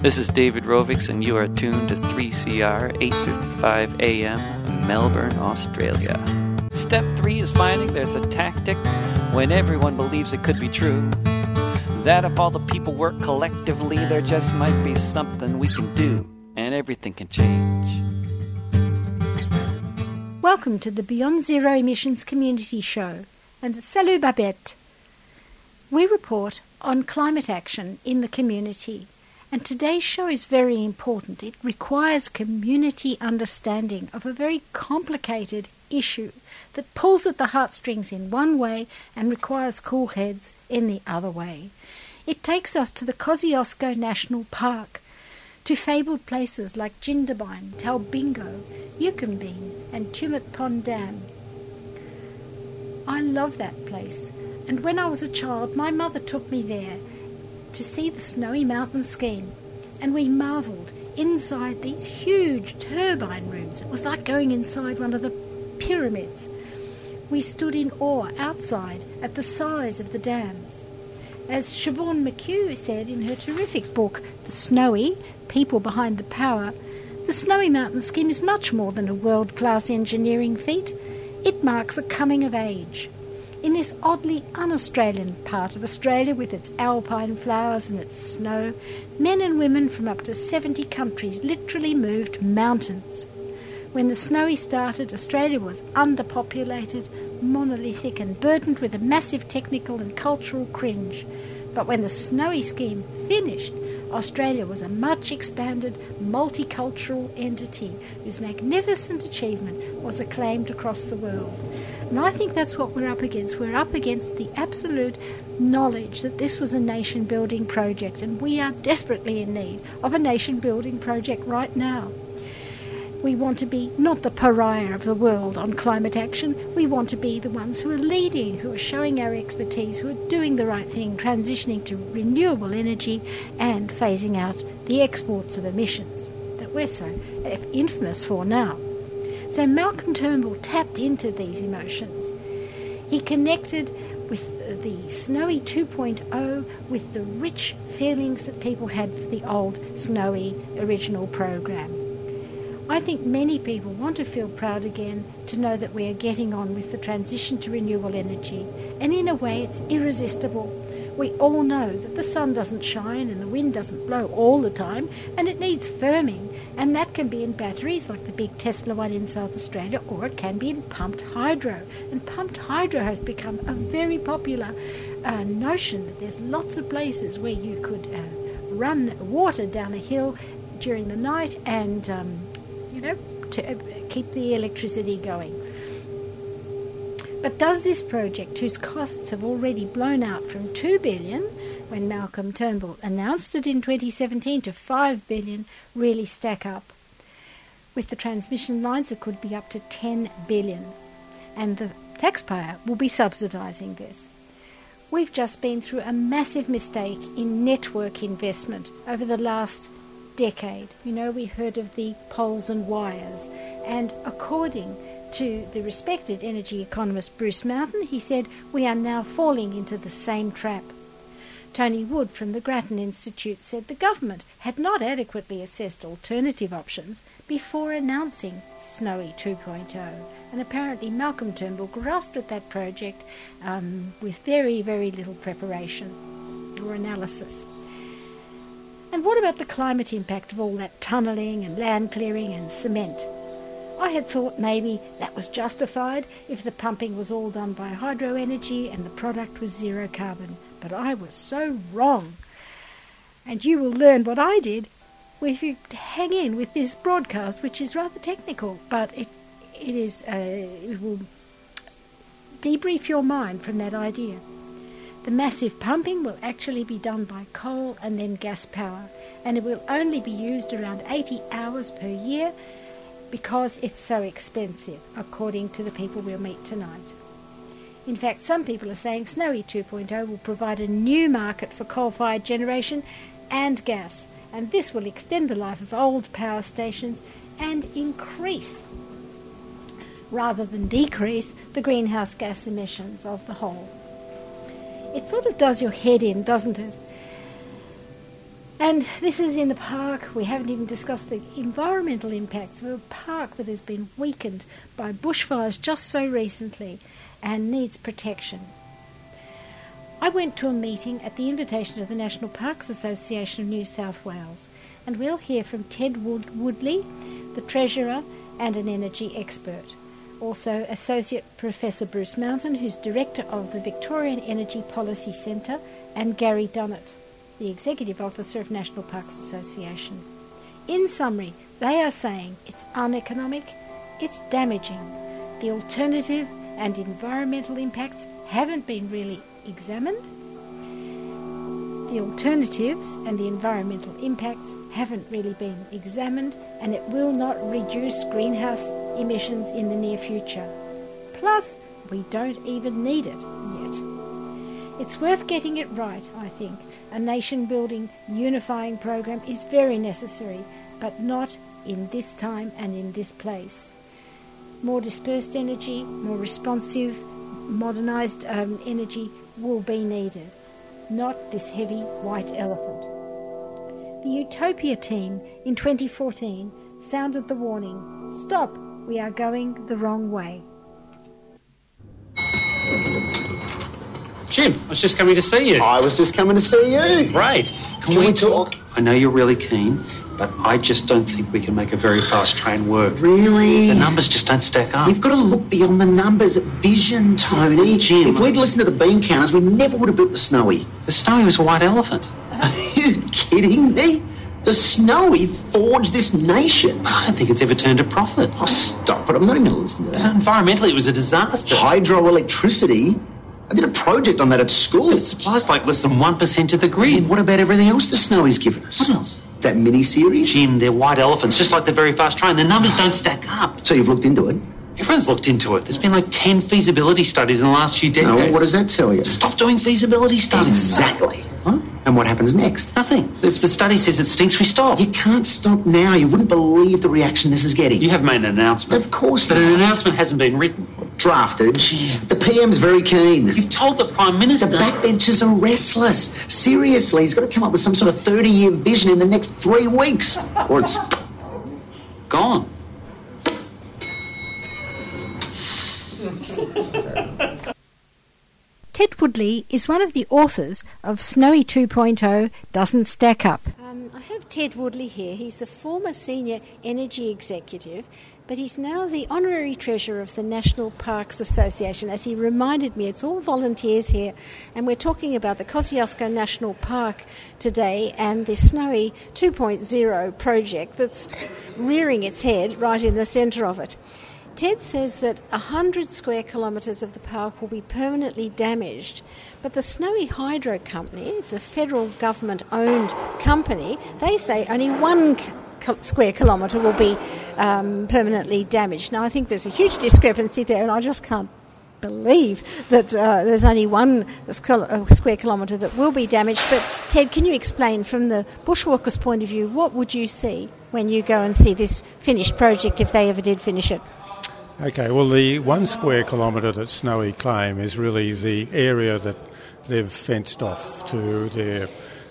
This is David Rovics, and you are tuned to 3CR 8:55 a.m. Melbourne, Australia. Step three is finding there's a tactic when everyone believes it could be true. That if all the people work collectively, there just might be something we can do, and everything can change. Welcome to the Beyond Zero Emissions Community Show, and salut Babette. We report on climate action in the community and today's show is very important. It requires community understanding of a very complicated issue that pulls at the heartstrings in one way and requires cool heads in the other way. It takes us to the Kosciuszko National Park, to fabled places like Jindabyne, Talbingo, Eucumbene, and Tumut Pond Dam. I love that place, and when I was a child, my mother took me there to see the snowy mountain scheme, and we marvelled inside these huge turbine rooms. It was like going inside one of the pyramids. We stood in awe outside at the size of the dams. As Siobhan McHugh said in her terrific book, The Snowy People Behind the Power, the Snowy Mountain Scheme is much more than a world class engineering feat. It marks a coming of age in this oddly un Australian part of Australia with its alpine flowers and its snow, men and women from up to 70 countries literally moved mountains. When the snowy started, Australia was underpopulated, monolithic, and burdened with a massive technical and cultural cringe. But when the snowy scheme finished, Australia was a much expanded, multicultural entity whose magnificent achievement was acclaimed across the world. And I think that's what we're up against. We're up against the absolute knowledge that this was a nation building project, and we are desperately in need of a nation building project right now. We want to be not the pariah of the world on climate action. We want to be the ones who are leading, who are showing our expertise, who are doing the right thing, transitioning to renewable energy and phasing out the exports of emissions that we're so infamous for now. So Malcolm Turnbull tapped into these emotions. He connected with the Snowy 2.0 with the rich feelings that people had for the old Snowy original program. I think many people want to feel proud again to know that we are getting on with the transition to renewable energy, and in a way it's irresistible. We all know that the sun doesn't shine and the wind doesn't blow all the time, and it needs firming, and that can be in batteries like the big Tesla one in South Australia, or it can be in pumped hydro. And pumped hydro has become a very popular uh, notion that there's lots of places where you could uh, run water down a hill during the night and, um, you know, to uh, keep the electricity going. But does this project, whose costs have already blown out from 2 billion when Malcolm Turnbull announced it in 2017 to 5 billion, really stack up? With the transmission lines, it could be up to 10 billion, and the taxpayer will be subsidising this. We've just been through a massive mistake in network investment over the last decade. You know, we heard of the poles and wires, and according to the respected energy economist Bruce Mountain, he said, We are now falling into the same trap. Tony Wood from the Grattan Institute said the government had not adequately assessed alternative options before announcing Snowy 2.0, and apparently Malcolm Turnbull grasped at that project um, with very, very little preparation or analysis. And what about the climate impact of all that tunnelling and land clearing and cement? I had thought maybe that was justified if the pumping was all done by hydro energy and the product was zero carbon. But I was so wrong. And you will learn what I did if you hang in with this broadcast, which is rather technical, but it it is uh, it will debrief your mind from that idea. The massive pumping will actually be done by coal and then gas power, and it will only be used around 80 hours per year because it's so expensive, according to the people we'll meet tonight. In fact, some people are saying Snowy 2.0 will provide a new market for coal fired generation and gas, and this will extend the life of old power stations and increase, rather than decrease, the greenhouse gas emissions of the whole. It sort of does your head in, doesn't it? And this is in a park. We haven't even discussed the environmental impacts of a park that has been weakened by bushfires just so recently and needs protection. I went to a meeting at the invitation of the National Parks Association of New South Wales, and we'll hear from Ted Wood- Woodley, the Treasurer and an energy expert. Also, Associate Professor Bruce Mountain, who's Director of the Victorian Energy Policy Centre, and Gary Dunnett, the Executive Officer of National Parks Association. In summary, they are saying it's uneconomic, it's damaging, the alternative and environmental impacts haven't been really examined, the alternatives and the environmental impacts haven't really been examined, and it will not reduce greenhouse emissions in the near future. Plus, we don't even need it yet. It's worth getting it right, I think. A nation building, unifying program is very necessary, but not in this time and in this place. More dispersed energy, more responsive, modernised um, energy will be needed not this heavy white elephant. The Utopia team in 2014 sounded the warning Stop, we are going the wrong way. Jim, I was just coming to see you. I was just coming to see you. Great. Can we talk? I know you're really keen, but I just don't think we can make a very fast train work. Really? The numbers just don't stack up. You've got to look beyond the numbers. Vision, Tony. Jim. If we'd listened to the bean counters, we never would have built the Snowy. The Snowy was a white elephant. Are you kidding me? The Snowy forged this nation. I don't think it's ever turned a profit. Oh, stop it. I'm not even going to listen to that. environmentally, it was a disaster. Hydroelectricity? I did a project on that at school. It supplies like less than 1% of the grid. And what about everything else the Snowy's given us? What else? That mini-series? Jim, they're white elephants, just like the very fast train. The numbers don't stack up. So you've looked into it? Everyone's looked into it. There's been like 10 feasibility studies in the last few decades. No, what does that tell you? Stop doing feasibility studies. Exactly. Huh? And what happens next? Nothing. If the study says it stinks, we stop. You can't stop now. You wouldn't believe the reaction this is getting. You have made an announcement. Of course But not. an announcement hasn't been written. Drafted. Jim. The PM's very keen. You've told the Prime Minister. The backbenchers are restless. Seriously, he's got to come up with some sort of 30 year vision in the next three weeks. Or it's. Gone. Ted Woodley is one of the authors of Snowy 2.0 Doesn't Stack Up. Um, I have Ted Woodley here. He's the former senior energy executive, but he's now the honorary treasurer of the National Parks Association. As he reminded me, it's all volunteers here, and we're talking about the Kosciuszko National Park today and the Snowy 2.0 project that's rearing its head right in the centre of it. Ted says that 100 square kilometres of the park will be permanently damaged, but the Snowy Hydro Company, it's a federal government owned company, they say only one square kilometre will be um, permanently damaged. Now, I think there's a huge discrepancy there, and I just can't believe that uh, there's only one uh, square kilometre that will be damaged. But, Ted, can you explain from the bushwalkers' point of view, what would you see when you go and see this finished project if they ever did finish it? Okay, well, the one square kilometre that Snowy claim is really the area that they've fenced off to their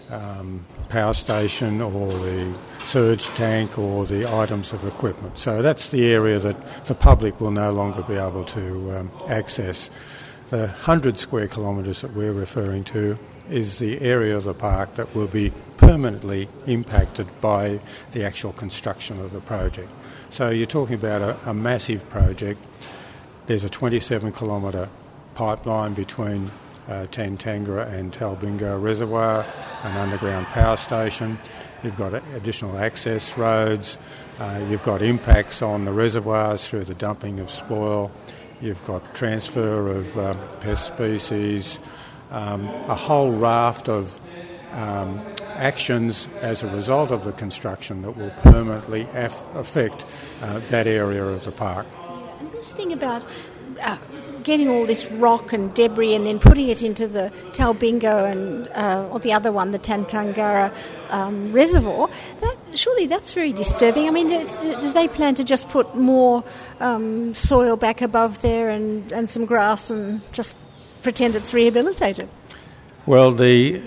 um, power station or the surge tank or the items of equipment. So that's the area that the public will no longer be able to um, access. The 100 square kilometres that we're referring to is the area of the park that will be permanently impacted by the actual construction of the project. So you're talking about a, a massive project. There's a 27 kilometre pipeline between uh, Tantangara and Talbingo Reservoir, an underground power station. You've got additional access roads. Uh, you've got impacts on the reservoirs through the dumping of spoil. You've got transfer of um, pest species. Um, a whole raft of um, actions as a result of the construction that will permanently af- affect uh, that area of the park. And this thing about uh, getting all this rock and debris and then putting it into the Talbingo and uh, or the other one, the Tantangara um, reservoir, that, surely that's very disturbing. I mean, do do they plan to just put more um, soil back above there and, and some grass and just pretend it's rehabilitated? Well, the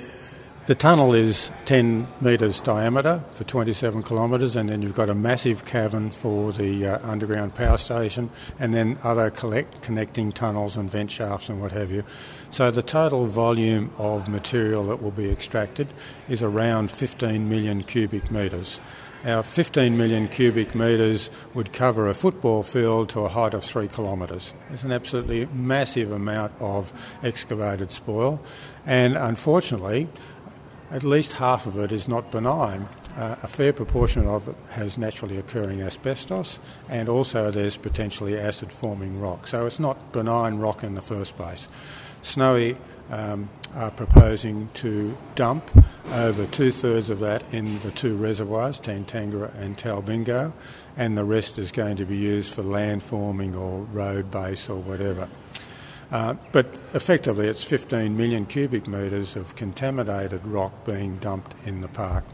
the tunnel is 10 metres diameter for 27 kilometres, and then you've got a massive cavern for the uh, underground power station, and then other collect, connecting tunnels and vent shafts and what have you. So the total volume of material that will be extracted is around 15 million cubic metres. Our 15 million cubic metres would cover a football field to a height of three kilometres. It's an absolutely massive amount of excavated spoil, and unfortunately, at least half of it is not benign. Uh, a fair proportion of it has naturally occurring asbestos, and also there's potentially acid forming rock. So it's not benign rock in the first place. Snowy um, are proposing to dump over two thirds of that in the two reservoirs, Tantangara and Talbingo, and the rest is going to be used for land forming or road base or whatever. Uh, but effectively, it's 15 million cubic metres of contaminated rock being dumped in the park.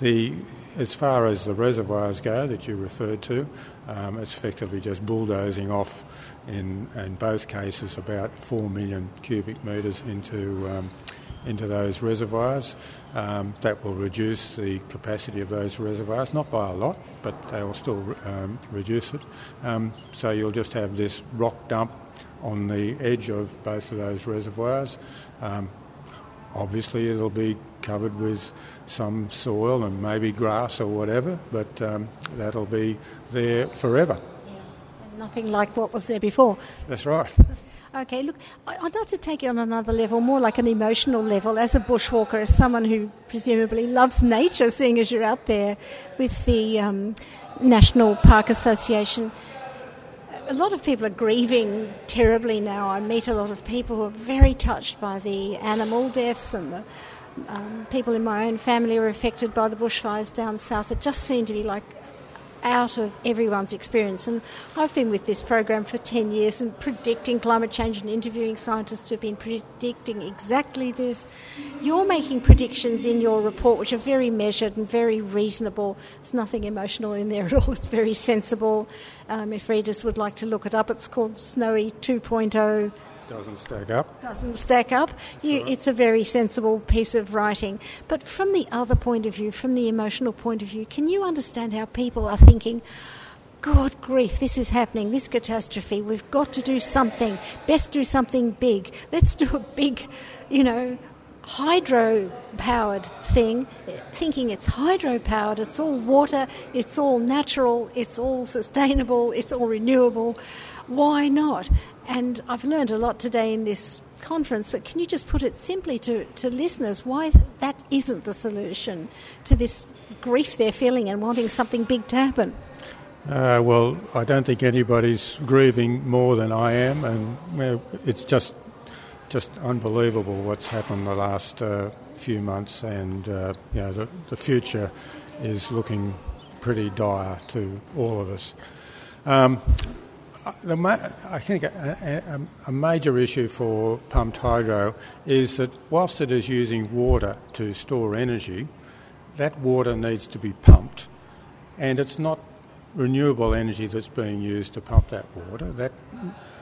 The, as far as the reservoirs go that you referred to, um, it's effectively just bulldozing off in, in both cases about 4 million cubic metres into, um, into those reservoirs. Um, that will reduce the capacity of those reservoirs, not by a lot, but they will still um, reduce it. Um, so you'll just have this rock dump on the edge of both of those reservoirs. Um, obviously, it'll be covered with some soil and maybe grass or whatever, but um, that'll be there forever. Yeah. Nothing like what was there before. That's right. Okay, look, I'd like to take it on another level, more like an emotional level, as a bushwalker, as someone who presumably loves nature, seeing as you're out there with the um, National Park Association a lot of people are grieving terribly now. I meet a lot of people who are very touched by the animal deaths and the um, people in my own family are affected by the bushfires down south. It just seemed to be like out of everyone's experience. And I've been with this program for 10 years and predicting climate change and interviewing scientists who've been predicting exactly this. You're making predictions in your report which are very measured and very reasonable. There's nothing emotional in there at all, it's very sensible. Um, if readers would like to look it up, it's called Snowy 2.0 doesn't stack up. Doesn't stack up. You, it's a very sensible piece of writing. But from the other point of view, from the emotional point of view, can you understand how people are thinking? God grief, this is happening, this catastrophe. We've got to do something. Best do something big. Let's do a big, you know, hydro powered thing, thinking it's hydro powered, it's all water, it's all natural, it's all sustainable, it's all renewable. Why not? And I've learned a lot today in this conference, but can you just put it simply to, to listeners why that isn't the solution to this grief they're feeling and wanting something big to happen? Uh, well, I don't think anybody's grieving more than I am, and it's just just unbelievable what's happened the last uh, few months, and uh, you know the, the future is looking pretty dire to all of us. Um, I think a, a, major issue for pumped hydro is that whilst it is using water to store energy, that water needs to be pumped, and it's not renewable energy that's being used to pump that water. That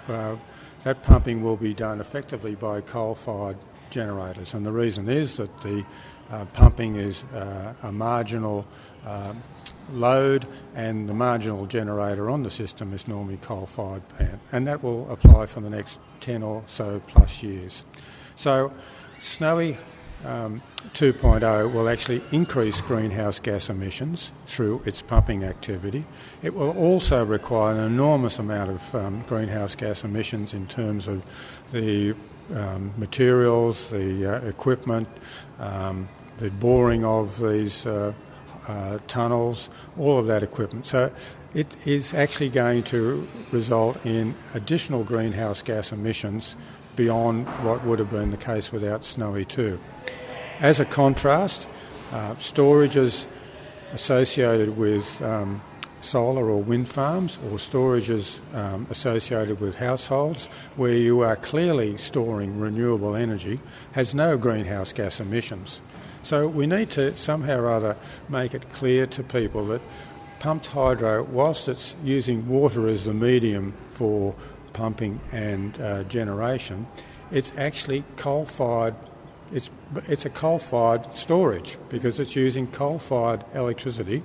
uh, that pumping will be done effectively by coal-fired generators, and the reason is that the uh, pumping is uh, a marginal um, load and the marginal generator on the system is normally coal-fired plant and that will apply for the next 10 or so plus years. So Snowy um, 2.0 will actually increase greenhouse gas emissions through its pumping activity. It will also require an enormous amount of um, greenhouse gas emissions in terms of the um, materials, the uh, equipment, um, the boring of these uh, uh, tunnels, all of that equipment. So it is actually going to result in additional greenhouse gas emissions beyond what would have been the case without Snowy 2. As a contrast, uh, storages associated with um, solar or wind farms or storages um, associated with households where you are clearly storing renewable energy has no greenhouse gas emissions. So we need to somehow or other make it clear to people that pumped hydro, whilst it's using water as the medium for pumping and uh, generation, it's actually coal fired it's, it's a coal-fired storage because it's using coal-fired electricity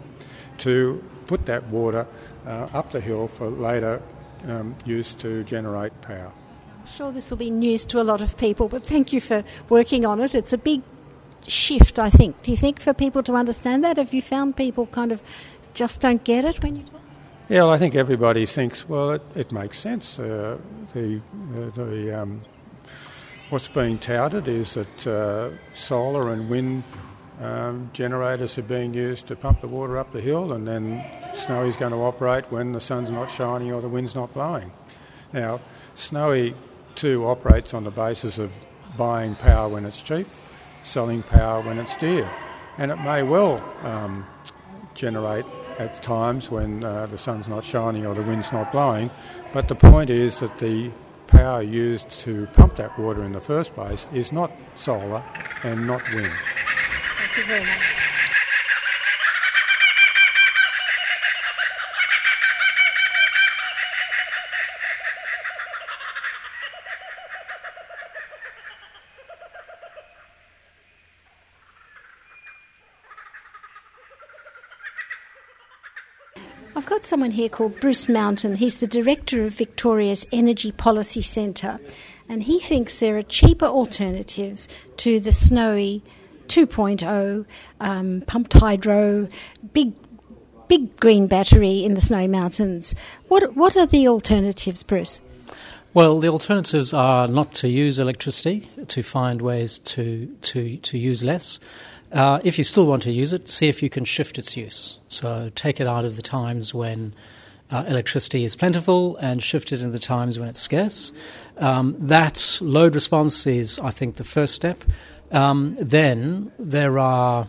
to put that water uh, up the hill for later um, use to generate power. I'm sure this will be news to a lot of people, but thank you for working on it. It's a big shift, I think. Do you think for people to understand that? Have you found people kind of just don't get it when you talk? Yeah, well, I think everybody thinks, well, it, it makes sense. Uh, the uh, the um, what's being touted is that uh, solar and wind um, generators are being used to pump the water up the hill, and then Snowy's going to operate when the sun's not shining or the wind's not blowing. Now, Snowy 2 operates on the basis of buying power when it's cheap, selling power when it's dear, and it may well um, generate at times when uh, the sun's not shining or the wind's not blowing. But the point is that the power used to pump that water in the first place is not solar and not wind. Thank you very much. Got someone here called Bruce Mountain. He's the director of Victoria's Energy Policy Centre, and he thinks there are cheaper alternatives to the snowy 2.0 um, pumped hydro, big big green battery in the Snowy Mountains. What what are the alternatives, Bruce? Well, the alternatives are not to use electricity, to find ways to to to use less. Uh, if you still want to use it, see if you can shift its use. So take it out of the times when uh, electricity is plentiful and shift it into the times when it's scarce. Um, that load response is, I think, the first step. Um, then there are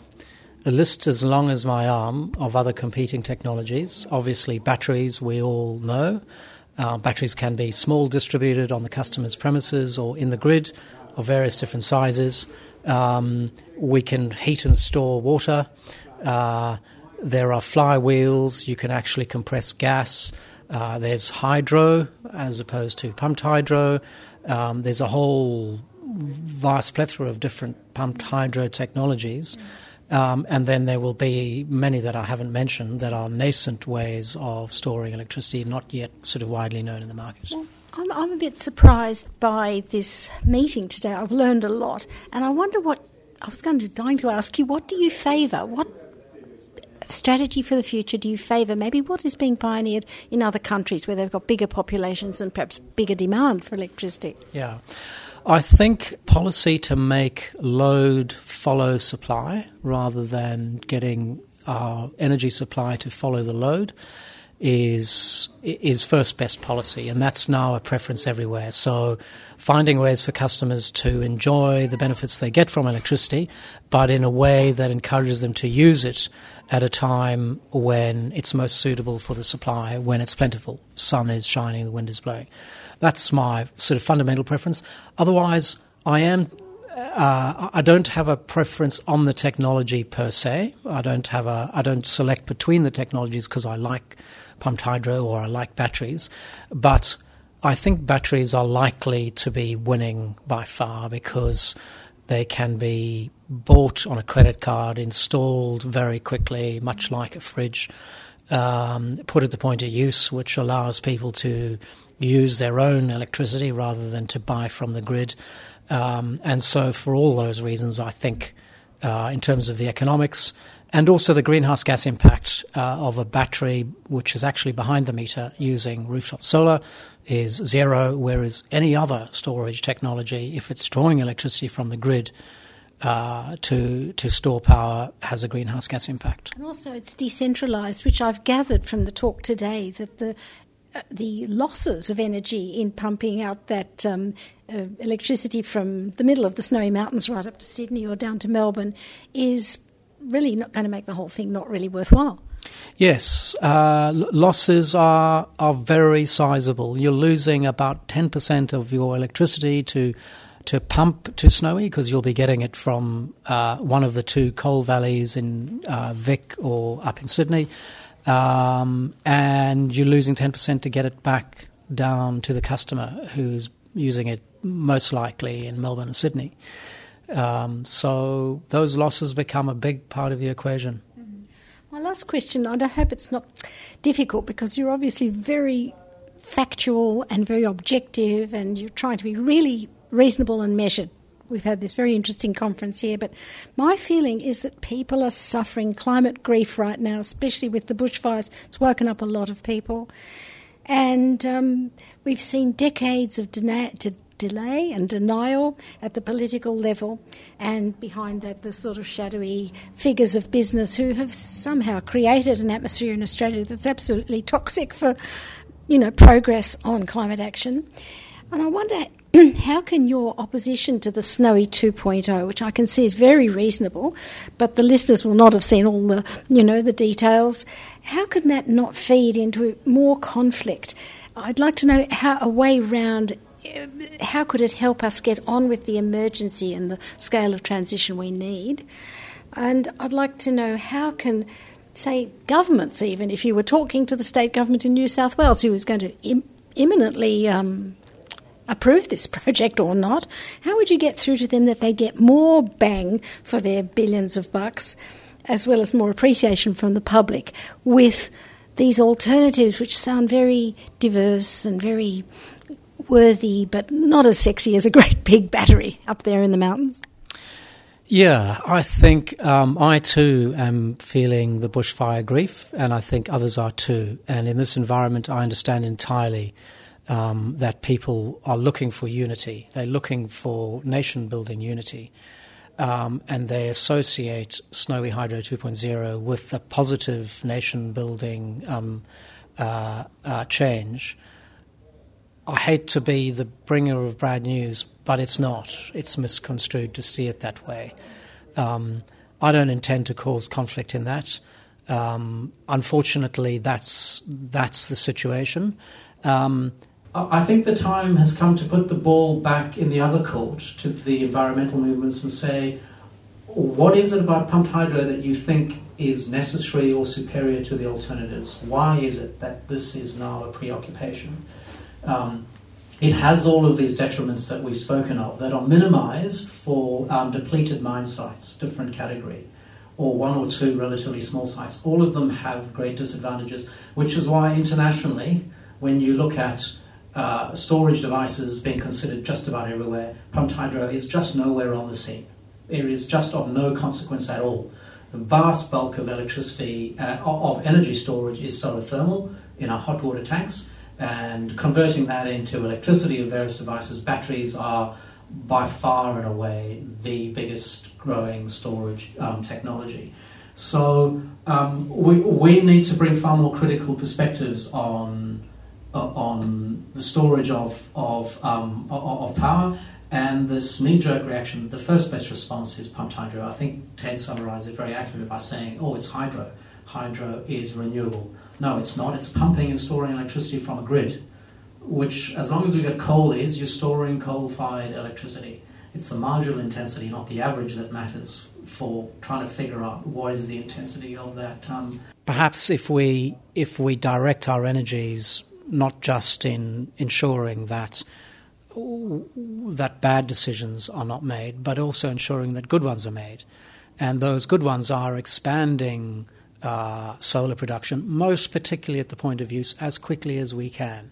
a list as long as my arm of other competing technologies. Obviously, batteries, we all know. Uh, batteries can be small distributed on the customer's premises or in the grid of various different sizes. Um, we can heat and store water. Uh, there are flywheels. You can actually compress gas. Uh, there's hydro as opposed to pumped hydro. Um, there's a whole vast plethora of different pumped hydro technologies. Um, and then there will be many that I haven't mentioned that are nascent ways of storing electricity, not yet sort of widely known in the market. I'm, I'm a bit surprised by this meeting today. I've learned a lot, and I wonder what I was going to dying to ask you. What do you favour? What strategy for the future do you favour? Maybe what is being pioneered in other countries where they've got bigger populations and perhaps bigger demand for electricity? Yeah. I think policy to make load follow supply rather than getting our energy supply to follow the load is is first best policy, and that's now a preference everywhere. So, finding ways for customers to enjoy the benefits they get from electricity, but in a way that encourages them to use it at a time when it's most suitable for the supply, when it's plentiful, sun is shining, the wind is blowing. That's my sort of fundamental preference. Otherwise, I am uh, I don't have a preference on the technology per se. I don't have a. I don't select between the technologies because I like pumped hydro or I like batteries, but I think batteries are likely to be winning by far because they can be bought on a credit card, installed very quickly, much like a fridge, um, put at the point of use, which allows people to use their own electricity rather than to buy from the grid. Um, and so, for all those reasons, I think, uh, in terms of the economics and also the greenhouse gas impact uh, of a battery, which is actually behind the meter using rooftop solar, is zero, whereas any other storage technology, if it's drawing electricity from the grid, uh, to to store power has a greenhouse gas impact. And also, it's decentralised, which I've gathered from the talk today that the uh, the losses of energy in pumping out that um, uh, electricity from the middle of the snowy mountains right up to Sydney or down to Melbourne is really not going to make the whole thing not really worthwhile. Yes, uh, losses are are very sizable. You're losing about ten percent of your electricity to to pump to Snowy because you'll be getting it from uh, one of the two coal valleys in uh, Vic or up in Sydney um, and you're losing 10% to get it back down to the customer who's using it most likely in Melbourne and Sydney. Um, so those losses become a big part of the equation. My last question, and I hope it's not difficult because you're obviously very factual and very objective, and you're trying to be really reasonable and measured. We've had this very interesting conference here, but my feeling is that people are suffering climate grief right now, especially with the bushfires. It's woken up a lot of people. And um, we've seen decades of de- delay and denial at the political level, and behind that, the sort of shadowy figures of business who have somehow created an atmosphere in Australia that's absolutely toxic for, you know, progress on climate action. And I wonder how can your opposition to the Snowy 2.0, which I can see is very reasonable, but the listeners will not have seen all the, you know, the details, how can that not feed into more conflict? I'd like to know how a way round how could it help us get on with the emergency and the scale of transition we need? And I'd like to know how can, say, governments, even if you were talking to the state government in New South Wales, who is going to Im- imminently um, approve this project or not, how would you get through to them that they get more bang for their billions of bucks, as well as more appreciation from the public with these alternatives, which sound very diverse and very worthy, but not as sexy as a great big battery up there in the mountains? Yeah, I think um, I too am feeling the bushfire grief, and I think others are too. And in this environment, I understand entirely um, that people are looking for unity. They're looking for nation building unity. Um, and they associate Snowy Hydro 2.0 with the positive nation building um, uh, uh, change I hate to be the bringer of bad news, but it's not. It's misconstrued to see it that way. Um, I don't intend to cause conflict in that. Um, unfortunately, that's that's the situation. Um, I think the time has come to put the ball back in the other court to the environmental movements and say, what is it about pumped hydro that you think is necessary or superior to the alternatives? Why is it that this is now a preoccupation? Um, it has all of these detriments that we've spoken of that are minimized for um, depleted mine sites, different category, or one or two relatively small sites. All of them have great disadvantages, which is why internationally, when you look at uh, storage devices being considered just about everywhere, pumped hydro is just nowhere on the scene. It is just of no consequence at all. The vast bulk of electricity, uh, of energy storage, is solar thermal in our hot water tanks and converting that into electricity of various devices, batteries are by far and away the biggest growing storage um, technology. So um, we, we need to bring far more critical perspectives on uh, on the storage of of, um, of power and this knee-jerk reaction. The first best response is pumped hydro. I think Ted summarised it very accurately by saying, "Oh, it's hydro. Hydro is renewable." No, it's not. It's pumping and storing electricity from a grid, which, as long as we get coal, is you're storing coal fired electricity. It's the marginal intensity, not the average, that matters for trying to figure out what is the intensity of that. Um, Perhaps if we if we direct our energies not just in ensuring that that bad decisions are not made, but also ensuring that good ones are made, and those good ones are expanding uh, solar production, most particularly at the point of use, as quickly as we can.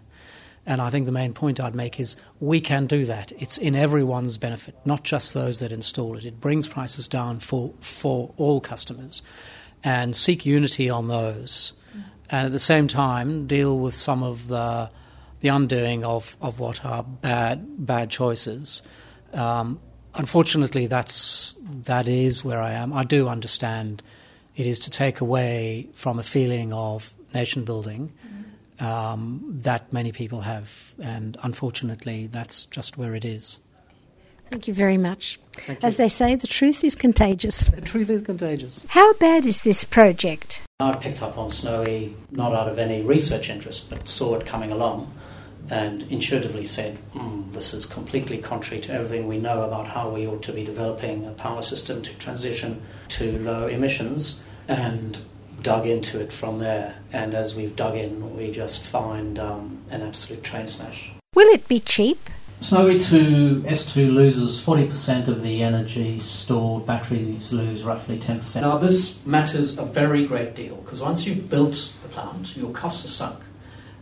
And I think the main point I'd make is we can do that. It's in everyone's benefit, not just those that install it. It brings prices down for, for all customers and seek unity on those. And at the same time, deal with some of the, the undoing of, of what are bad, bad choices. Um, unfortunately, that's, that is where I am. I do understand it is to take away from a feeling of nation building um, that many people have. And unfortunately, that's just where it is. Thank you very much. As they say, the truth is contagious. The truth is contagious. How bad is this project? I've picked up on Snowy not out of any research interest, but saw it coming along and intuitively said, mm, This is completely contrary to everything we know about how we ought to be developing a power system to transition to low emissions, and dug into it from there. And as we've dug in, we just find um, an absolute train smash. Will it be cheap? Snowy 2 S2 loses 40% of the energy stored, batteries lose roughly 10%. Now, this matters a very great deal because once you've built the plant, your costs are sunk.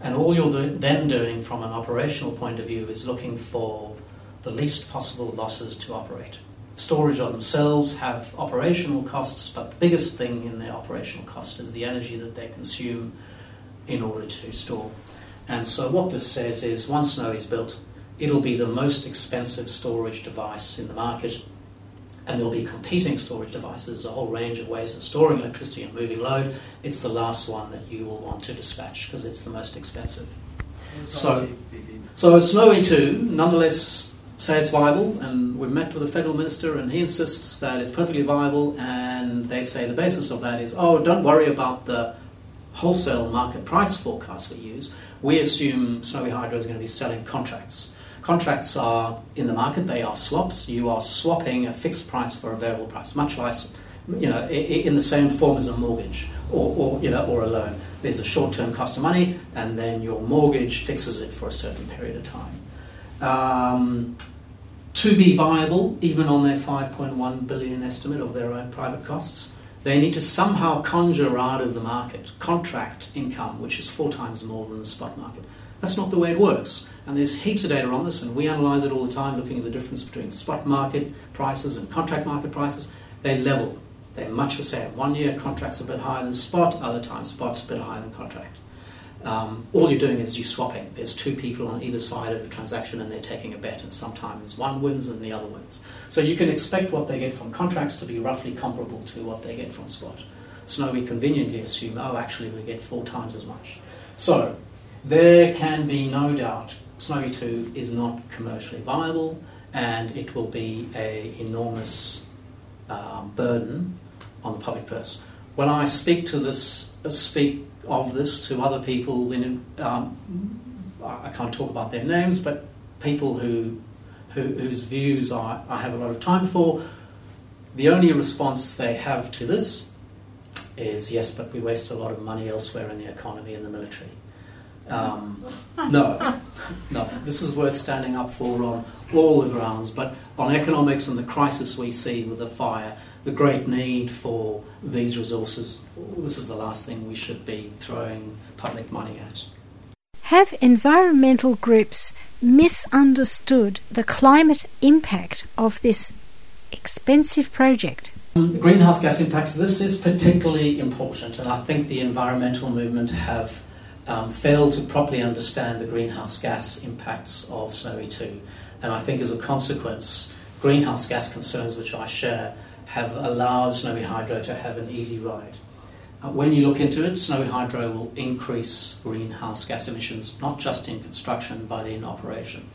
And all you're then doing from an operational point of view is looking for the least possible losses to operate. Storage of themselves have operational costs, but the biggest thing in their operational cost is the energy that they consume in order to store. And so, what this says is once Snowy is built, it'll be the most expensive storage device in the market, and there'll be competing storage devices, a whole range of ways of storing electricity and moving load. It's the last one that you will want to dispatch because it's the most expensive. So, so Snowy 2, nonetheless, say it's viable, and we've met with the federal minister, and he insists that it's perfectly viable, and they say the basis of that is, oh, don't worry about the wholesale market price forecast we use. We assume Snowy Hydro is going to be selling contracts. Contracts are in the market, they are swaps. You are swapping a fixed price for a variable price, much like you know, in the same form as a mortgage or, or, you know, or a loan. There's a short-term cost of money, and then your mortgage fixes it for a certain period of time. Um, to be viable, even on their 5.1 billion estimate of their own private costs, they need to somehow conjure out of the market contract income, which is four times more than the spot market. That's not the way it works. And there's heaps of data on this, and we analyse it all the time, looking at the difference between spot market prices and contract market prices. They level. They're much the same. One year contract's a bit higher than spot, other times spot's a bit higher than contract. Um, all you're doing is you're swapping. There's two people on either side of the transaction and they're taking a bet, and sometimes one wins and the other wins. So you can expect what they get from contracts to be roughly comparable to what they get from spot. Snowy conveniently assume, oh, actually, we get four times as much. So there can be no doubt Snowy 2 is not commercially viable and it will be an enormous um, burden on the public purse. When I speak to this, uh, speak of this to other people, in, um, I can't talk about their names, but people who, who whose views I, I have a lot of time for, the only response they have to this is yes, but we waste a lot of money elsewhere in the economy and the military. Um, no, no. This is worth standing up for on all the grounds, but on economics and the crisis we see with the fire, the great need for these resources, this is the last thing we should be throwing public money at. Have environmental groups misunderstood the climate impact of this expensive project? Um, the greenhouse gas impacts, this is particularly important, and I think the environmental movement have um, failed to properly understand the greenhouse gas impacts of Snowy 2. And I think as a consequence, greenhouse gas concerns, which I share, have allowed Snowy Hydro to have an easy ride. Uh, when you look into it, Snowy Hydro will increase greenhouse gas emissions, not just in construction, but in operation.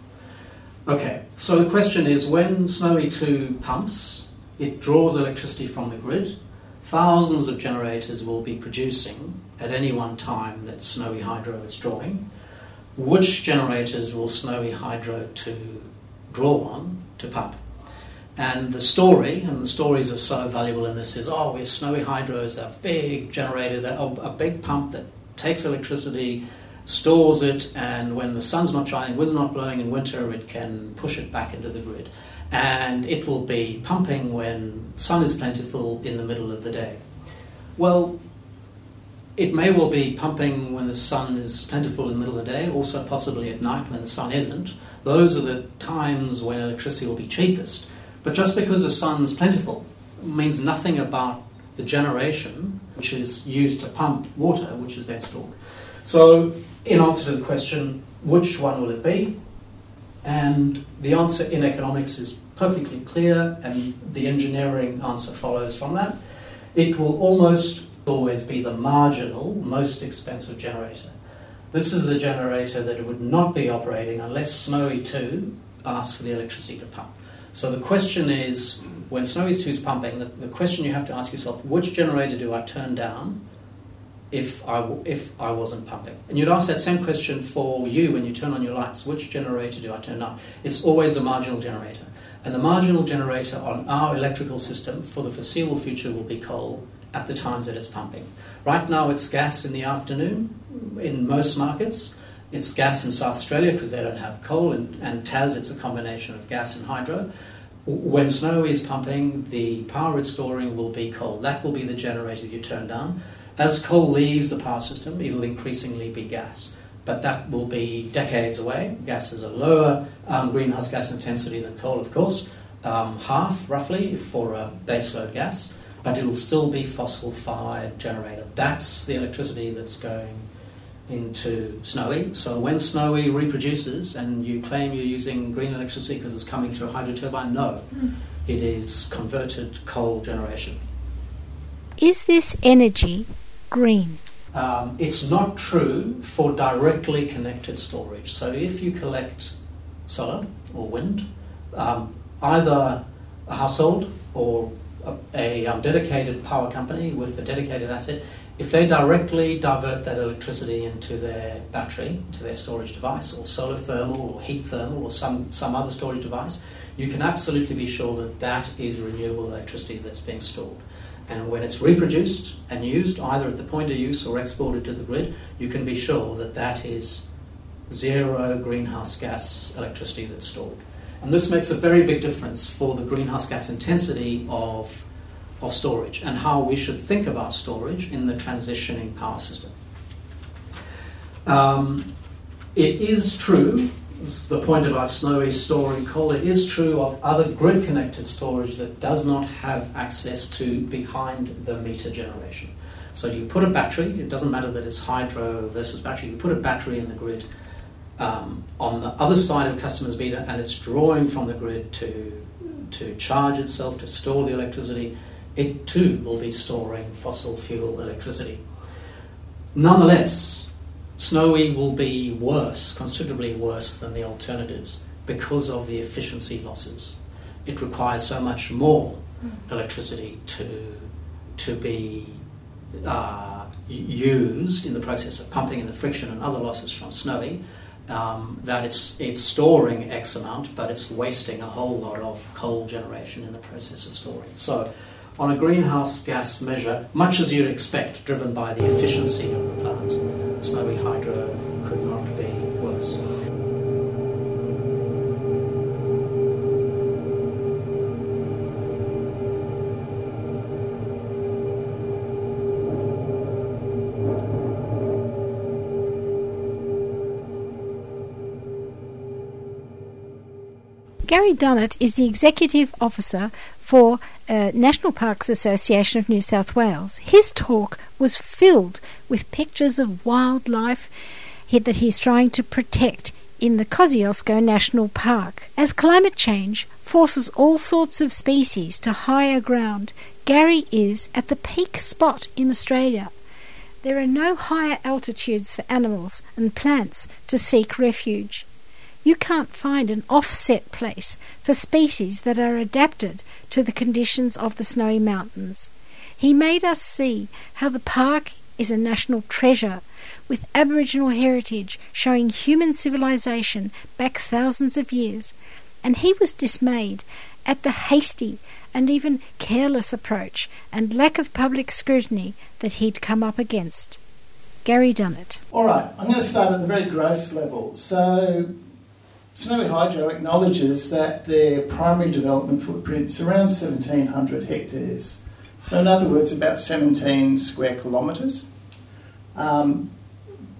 Okay, so the question is when Snowy 2 pumps, it draws electricity from the grid. Thousands of generators will be producing at any one time that Snowy Hydro is drawing. Which generators will Snowy Hydro to draw on to pump? And the story, and the stories are so valuable in this, is oh, we're Snowy Hydro is a big generator, that, a big pump that takes electricity, stores it, and when the sun's not shining, wind's not blowing in winter, it can push it back into the grid. And it will be pumping when sun is plentiful in the middle of the day. Well, it may well be pumping when the sun is plentiful in the middle of the day, also possibly at night when the sun isn't. Those are the times when electricity will be cheapest. But just because the sun's plentiful means nothing about the generation which is used to pump water, which is then stored. So, in answer to the question, which one will it be? And the answer in economics is perfectly clear, and the engineering answer follows from that. It will almost always be the marginal, most expensive generator. This is the generator that would not be operating unless Snowy 2 asks for the electricity to pump. So the question is, when Snowy 2 is pumping, the, the question you have to ask yourself, which generator do I turn down if I, if I wasn't pumping? And you'd ask that same question for you when you turn on your lights. Which generator do I turn on? It's always the marginal generator. And the marginal generator on our electrical system for the foreseeable future will be coal at the times that it's pumping. Right now it's gas in the afternoon in most markets. It's gas in South Australia because they don't have coal, and, and Tas, it's a combination of gas and hydro. When snow is pumping, the power it's storing will be coal. That will be the generator you turn down. As coal leaves the power system, it'll increasingly be gas. But that will be decades away. Gas is a lower um, greenhouse gas intensity than coal, of course, um, half roughly for a baseload gas, but it'll still be fossil fired generator. That's the electricity that's going into Snowy. So when Snowy reproduces and you claim you're using green electricity because it's coming through a hydro turbine, no, mm. it is converted coal generation. Is this energy green? Um, it's not true for directly connected storage. So if you collect solar or wind, um, either a household or a, a um, dedicated power company with a dedicated asset, if they directly divert that electricity into their battery, to their storage device, or solar thermal, or heat thermal, or some, some other storage device, you can absolutely be sure that that is renewable electricity that's being stored. And when it's reproduced and used, either at the point of use or exported to the grid, you can be sure that that is zero greenhouse gas electricity that's stored. And this makes a very big difference for the greenhouse gas intensity of of storage and how we should think about storage in the transitioning power system. Um, it is true, the point about snowy storing coal, it is true of other grid connected storage that does not have access to behind the meter generation. So you put a battery, it doesn't matter that it's hydro versus battery, you put a battery in the grid um, on the other side of customer's meter and it's drawing from the grid to, to charge itself, to store the electricity it too will be storing fossil fuel electricity. Nonetheless, Snowy will be worse, considerably worse than the alternatives because of the efficiency losses. It requires so much more electricity to, to be uh, used in the process of pumping and the friction and other losses from Snowy um, that it's, it's storing X amount, but it's wasting a whole lot of coal generation in the process of storing. So on a greenhouse gas measure, much as you'd expect, driven by the efficiency of the plant. Snowy hydro Gary Dunnett is the Executive Officer for uh, National Parks Association of New South Wales. His talk was filled with pictures of wildlife that he's trying to protect in the Kosciuszko National Park. As climate change forces all sorts of species to higher ground, Gary is at the peak spot in Australia. There are no higher altitudes for animals and plants to seek refuge. You can't find an offset place for species that are adapted to the conditions of the snowy mountains. He made us see how the park is a national treasure with Aboriginal heritage showing human civilization back thousands of years, and he was dismayed at the hasty and even careless approach and lack of public scrutiny that he'd come up against. Gary Dunnett. All right, I'm going to start at the very gross level. So, Snowy Hydro acknowledges that their primary development footprint is around 1700 hectares. So, in other words, about 17 square kilometres. Um,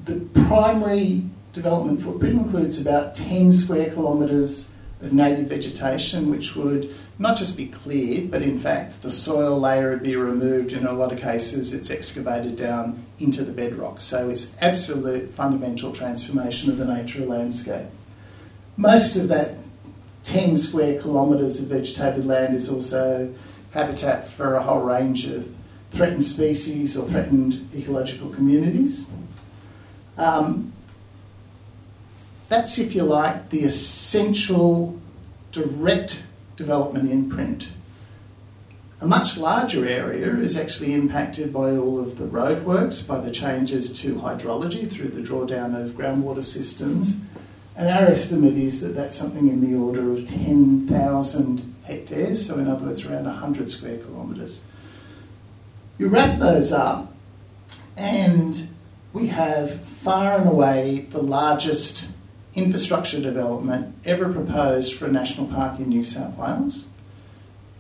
the primary development footprint includes about 10 square kilometres of native vegetation, which would not just be cleared, but in fact the soil layer would be removed. In a lot of cases, it's excavated down into the bedrock. So it's absolute fundamental transformation of the nature of landscape. Most of that 10 square kilometres of vegetated land is also habitat for a whole range of threatened species or threatened ecological communities. Um, that's, if you like, the essential direct development imprint. A much larger area is actually impacted by all of the roadworks, by the changes to hydrology through the drawdown of groundwater systems and our estimate is that that's something in the order of 10,000 hectares, so in other words, around 100 square kilometres. You wrap those up, and we have far and away the largest infrastructure development ever proposed for a national park in New South Wales.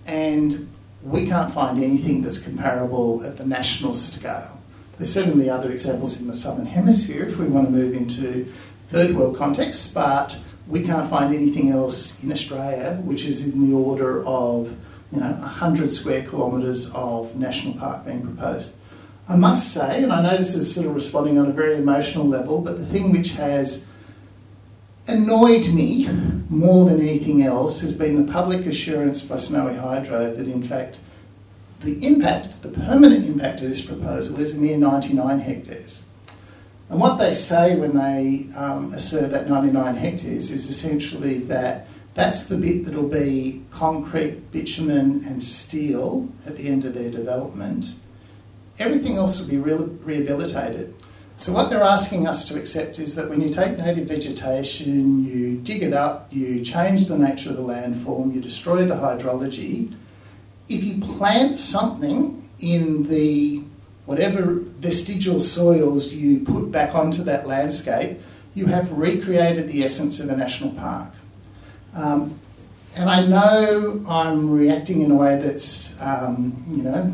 And we can't find anything that's comparable at the national scale. There's certainly other examples in the southern hemisphere if we want to move into third world contexts, but we can't find anything else in Australia which is in the order of you know 100 square kilometres of national park being proposed. I must say, and I know this is sort of responding on a very emotional level, but the thing which has annoyed me more than anything else has been the public assurance by Snowy Hydro that, in fact, the impact, the permanent impact of this proposal is a mere 99 hectares. And what they say when they um, assert that 99 hectares is essentially that that's the bit that'll be concrete, bitumen, and steel at the end of their development everything else will be re- rehabilitated. So, what they're asking us to accept is that when you take native vegetation, you dig it up, you change the nature of the landform, you destroy the hydrology, if you plant something in the whatever vestigial soils you put back onto that landscape, you have recreated the essence of a national park. Um, and I know I'm reacting in a way that's, um, you know,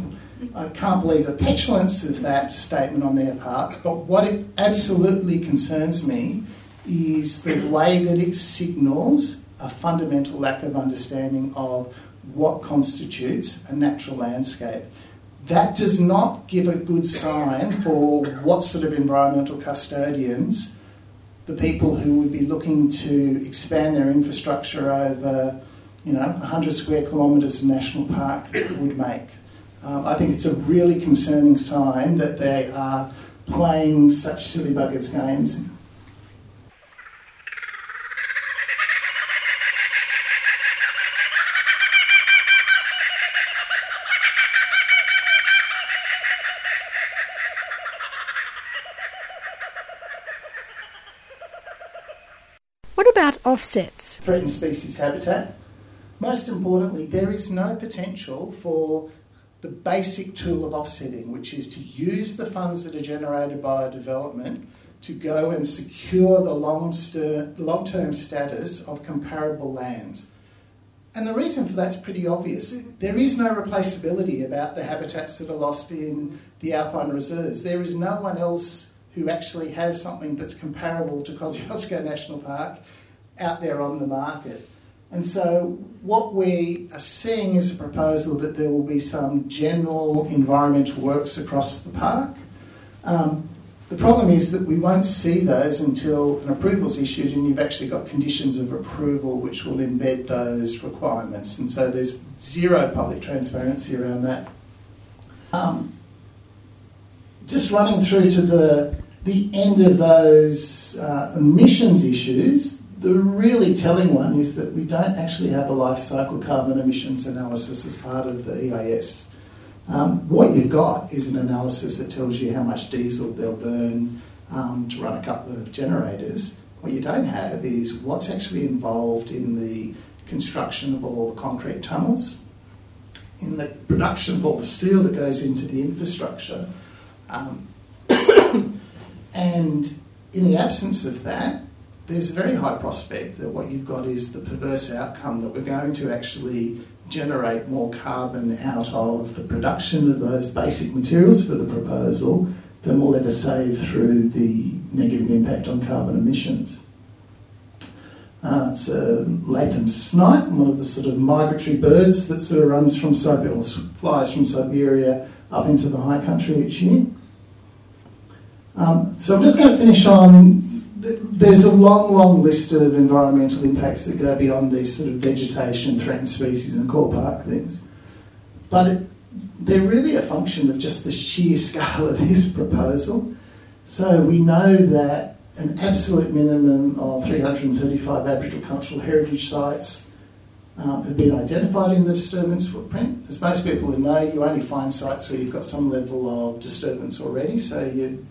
I can't believe the petulance of that statement on their part, but what it absolutely concerns me is the way that it signals a fundamental lack of understanding of what constitutes a natural landscape. That does not give a good sign for what sort of environmental custodians the people who would be looking to expand their infrastructure over, you know, 100 square kilometres of national park would make. Um, I think it's a really concerning sign that they are playing such silly buggers games. What about offsets? Threatened species habitat. Most importantly, there is no potential for the basic tool of offsetting, which is to use the funds that are generated by a development to go and secure the long term status of comparable lands. And the reason for that's pretty obvious. There is no replaceability about the habitats that are lost in the alpine reserves. There is no one else who actually has something that's comparable to Kosciuszko National Park out there on the market. And so, what we are seeing is a proposal that there will be some general environmental works across the park. Um, the problem is that we won't see those until an approval is issued and you've actually got conditions of approval which will embed those requirements. And so there's zero public transparency around that. Um, just running through to the, the end of those uh, emissions issues, the really telling one is that we don't actually have a life cycle carbon emissions analysis as part of the EIS. Um, what you've got is an analysis that tells you how much diesel they'll burn um, to run a couple of generators. What you don't have is what's actually involved in the construction of all the concrete tunnels, in the production of all the steel that goes into the infrastructure. Um, and in the absence of that, there's a very high prospect that what you've got is the perverse outcome that we're going to actually generate more carbon out of the production of those basic materials for the proposal than we'll ever save through the negative impact on carbon emissions. Uh, it's a Latham snipe, one of the sort of migratory birds that sort of runs from Siberia, or flies from Siberia up into the high country each year. Um, so I'm just going to finish on there's a long, long list of environmental impacts that go beyond these sort of vegetation, threatened species, and core park things. But it, they're really a function of just the sheer scale of this proposal. So we know that an absolute minimum of 335 Aboriginal cultural heritage sites um, have been identified in the disturbance footprint. As most people would know, you only find sites where you've got some level of disturbance already, so you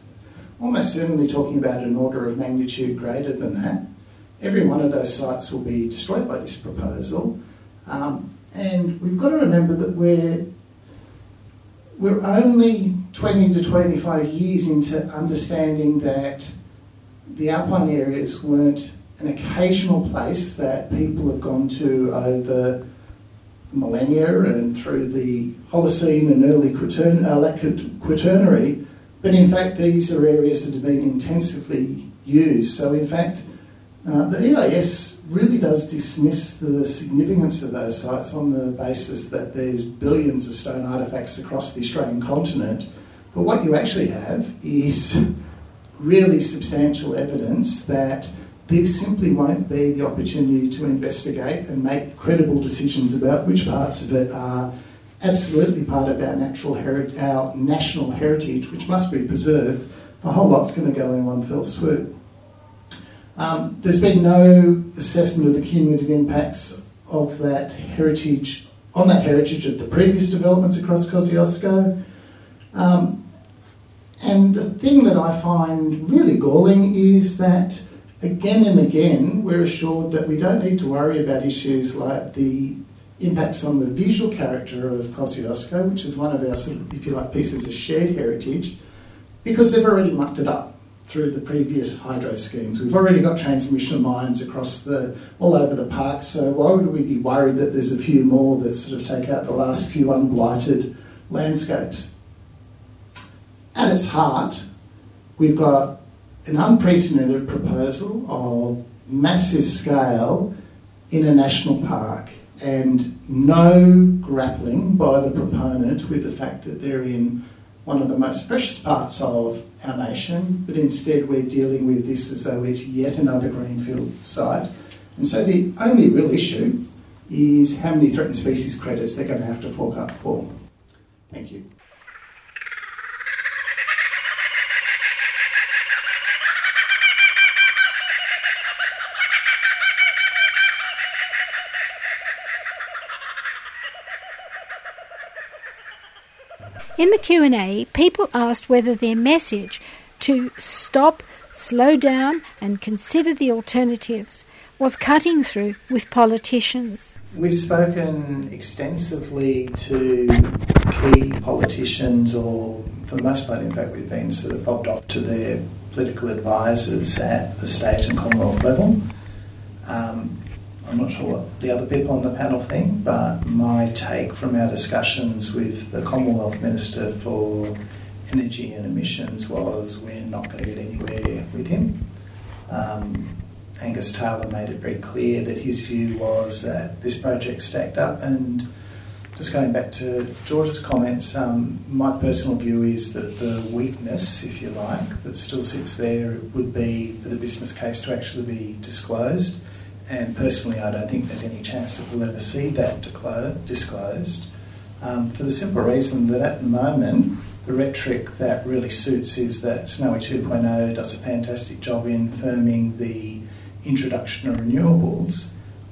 almost certainly talking about an order of magnitude greater than that. Every one of those sites will be destroyed by this proposal. Um, and we've got to remember that we're, we're only 20 to 25 years into understanding that the alpine areas weren't an occasional place that people have gone to over millennia and through the Holocene and early uh, Quaternary, but in fact these are areas that have been intensively used. So in fact, uh, the EIS really does dismiss the significance of those sites on the basis that there's billions of stone artefacts across the Australian continent. But what you actually have is really substantial evidence that there simply won't be the opportunity to investigate and make credible decisions about which parts of it are absolutely part of our natural heri- our national heritage, which must be preserved. The whole lot's going to go in one fell swoop. Um, there's been no assessment of the cumulative impacts of that heritage on that heritage of the previous developments across Kosciuszko. Um, and the thing that I find really galling is that again and again we're assured that we don't need to worry about issues like the impacts on the visual character of Kosciuszko, which is one of our, sort of, if you like, pieces of shared heritage, because they've already mucked it up through the previous hydro schemes. We've already got transmission lines across the all over the park, so why would we be worried that there's a few more that sort of take out the last few unblighted landscapes? At its heart, we've got an unprecedented proposal of massive scale in a national park and no grappling by the proponent with the fact that they're in one of the most precious parts of our nation, but instead we're dealing with this as though it's yet another greenfield site. And so the only real issue is how many threatened species credits they're going to have to fork up for. Thank you. In the Q&A, people asked whether their message to stop, slow down and consider the alternatives was cutting through with politicians. We've spoken extensively to key politicians, or for the most part, in fact, we've been sort of fobbed off to their political advisors at the state and Commonwealth level. Um, I'm not sure what the other people on the panel think, but my take from our discussions with the Commonwealth Minister for Energy and Emissions was we're not going to get anywhere with him. Um, Angus Taylor made it very clear that his view was that this project stacked up. And just going back to George's comments, um, my personal view is that the weakness, if you like, that still sits there would be for the business case to actually be disclosed and personally, I don't think there's any chance that we'll ever see that disclosed. Um, for the simple reason that at the moment, the rhetoric that really suits is that Snowy 2.0 does a fantastic job in firming the introduction of renewables.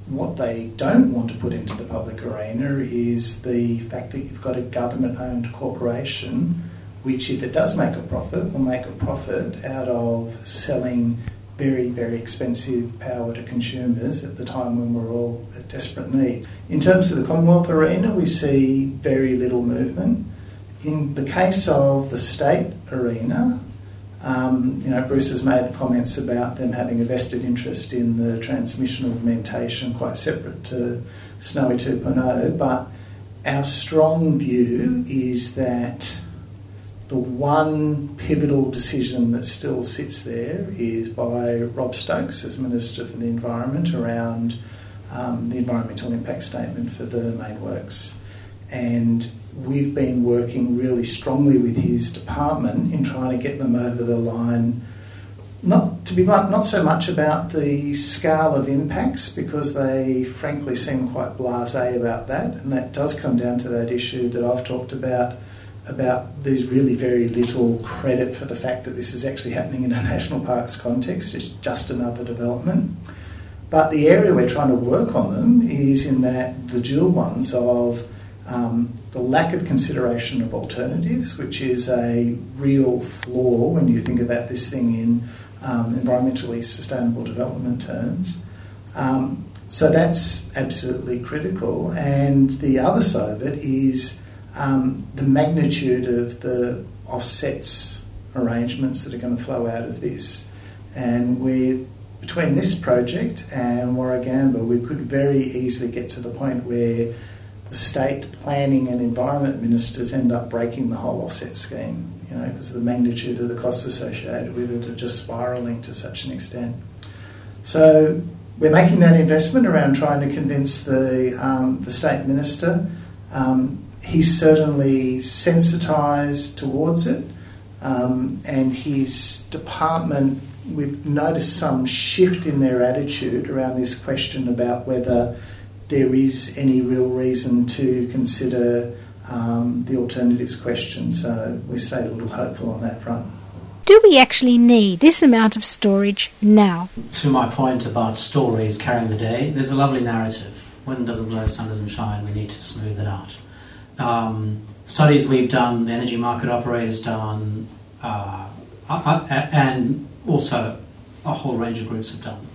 What they don't want to put into the public arena is the fact that you've got a government owned corporation which, if it does make a profit, will make a profit out of selling very, very expensive power to consumers at the time when we're all at desperate need. In terms of the Commonwealth arena, we see very little movement. In the case of the state arena, um, you know, Bruce has made the comments about them having a vested interest in the transmission of augmentation, quite separate to Snowy 2.0. But our strong view is that the one pivotal decision that still sits there is by Rob Stokes as Minister for the Environment around um, the environmental impact statement for the main works. And we've been working really strongly with his department in trying to get them over the line. Not to be not so much about the scale of impacts because they frankly seem quite blasé about that, and that does come down to that issue that I've talked about about there's really very little credit for the fact that this is actually happening in a national parks context. It's just another development. But the area we're trying to work on them is in that the dual ones of um, the lack of consideration of alternatives, which is a real flaw when you think about this thing in um, environmentally sustainable development terms. Um, so that's absolutely critical. And the other side of it is um, the magnitude of the offsets arrangements that are going to flow out of this. And we between this project and Warragamba, we could very easily get to the point where the state planning and environment ministers end up breaking the whole offset scheme, you know, because the magnitude of the costs associated with it are just spiralling to such an extent. So we're making that investment around trying to convince the, um, the state minister. Um, he's certainly sensitised towards it, um, and his department we've noticed some shift in their attitude around this question about whether there is any real reason to consider um, the alternatives question. So we stay a little hopeful on that front. Do we actually need this amount of storage now? To my point about stories carrying the day, there's a lovely narrative. Wind doesn't blow, sun doesn't shine, we need to smooth it out. Um, studies we've done, the energy market operators done, uh, and also a whole range of groups have done,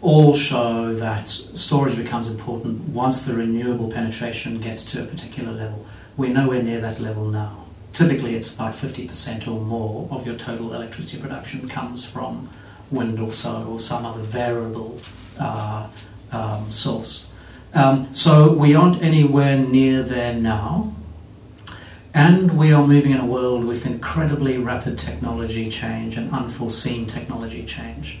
all show that storage becomes important once the renewable penetration gets to a particular level. We're nowhere near that level now. Typically, it's about 50% or more of your total electricity production comes from wind or solar or some other variable uh, um, source. Um, so we aren't anywhere near there now. And we are moving in a world with incredibly rapid technology change and unforeseen technology change.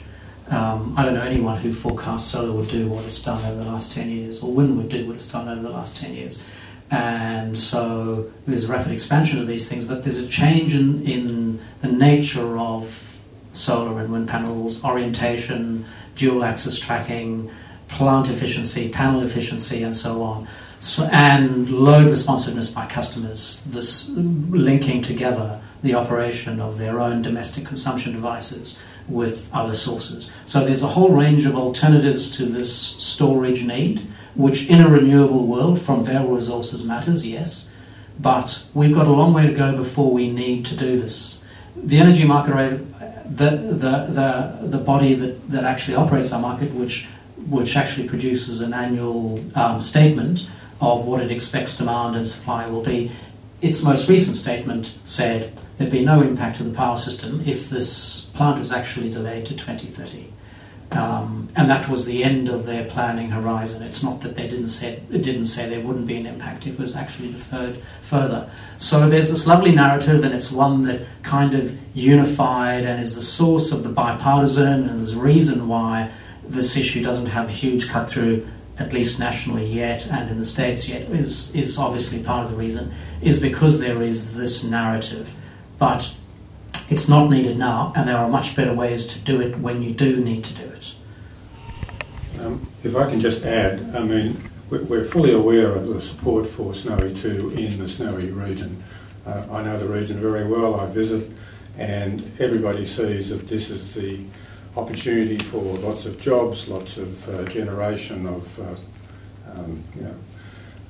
Um, I don't know anyone who forecasts solar would do what it's done over the last 10 years, or wind would do what it's done over the last 10 years. And so there's a rapid expansion of these things, but there's a change in, in the nature of solar and wind panels, orientation, dual axis tracking, plant efficiency, panel efficiency, and so on. So, and load responsiveness by customers, this linking together the operation of their own domestic consumption devices with other sources. So there's a whole range of alternatives to this storage need, which in a renewable world from variable resources matters, yes, but we've got a long way to go before we need to do this. The energy market the, the, the, the body that, that actually operates our market, which, which actually produces an annual um, statement, of what it expects demand and supply will be. Its most recent statement said there'd be no impact to the power system if this plant was actually delayed to 2030. Um, and that was the end of their planning horizon. It's not that they didn't say it didn't say there wouldn't be an impact; if it was actually deferred further. So there's this lovely narrative, and it's one that kind of unified and is the source of the bipartisan, and there's a reason why this issue doesn't have huge cut through at least nationally yet and in the States yet, is, is obviously part of the reason, is because there is this narrative. But it's not needed now, and there are much better ways to do it when you do need to do it. Um, if I can just add, I mean, we're fully aware of the support for Snowy 2 in the Snowy region. Uh, I know the region very well, I visit, and everybody sees that this is the opportunity for lots of jobs, lots of uh, generation of uh, um, you know,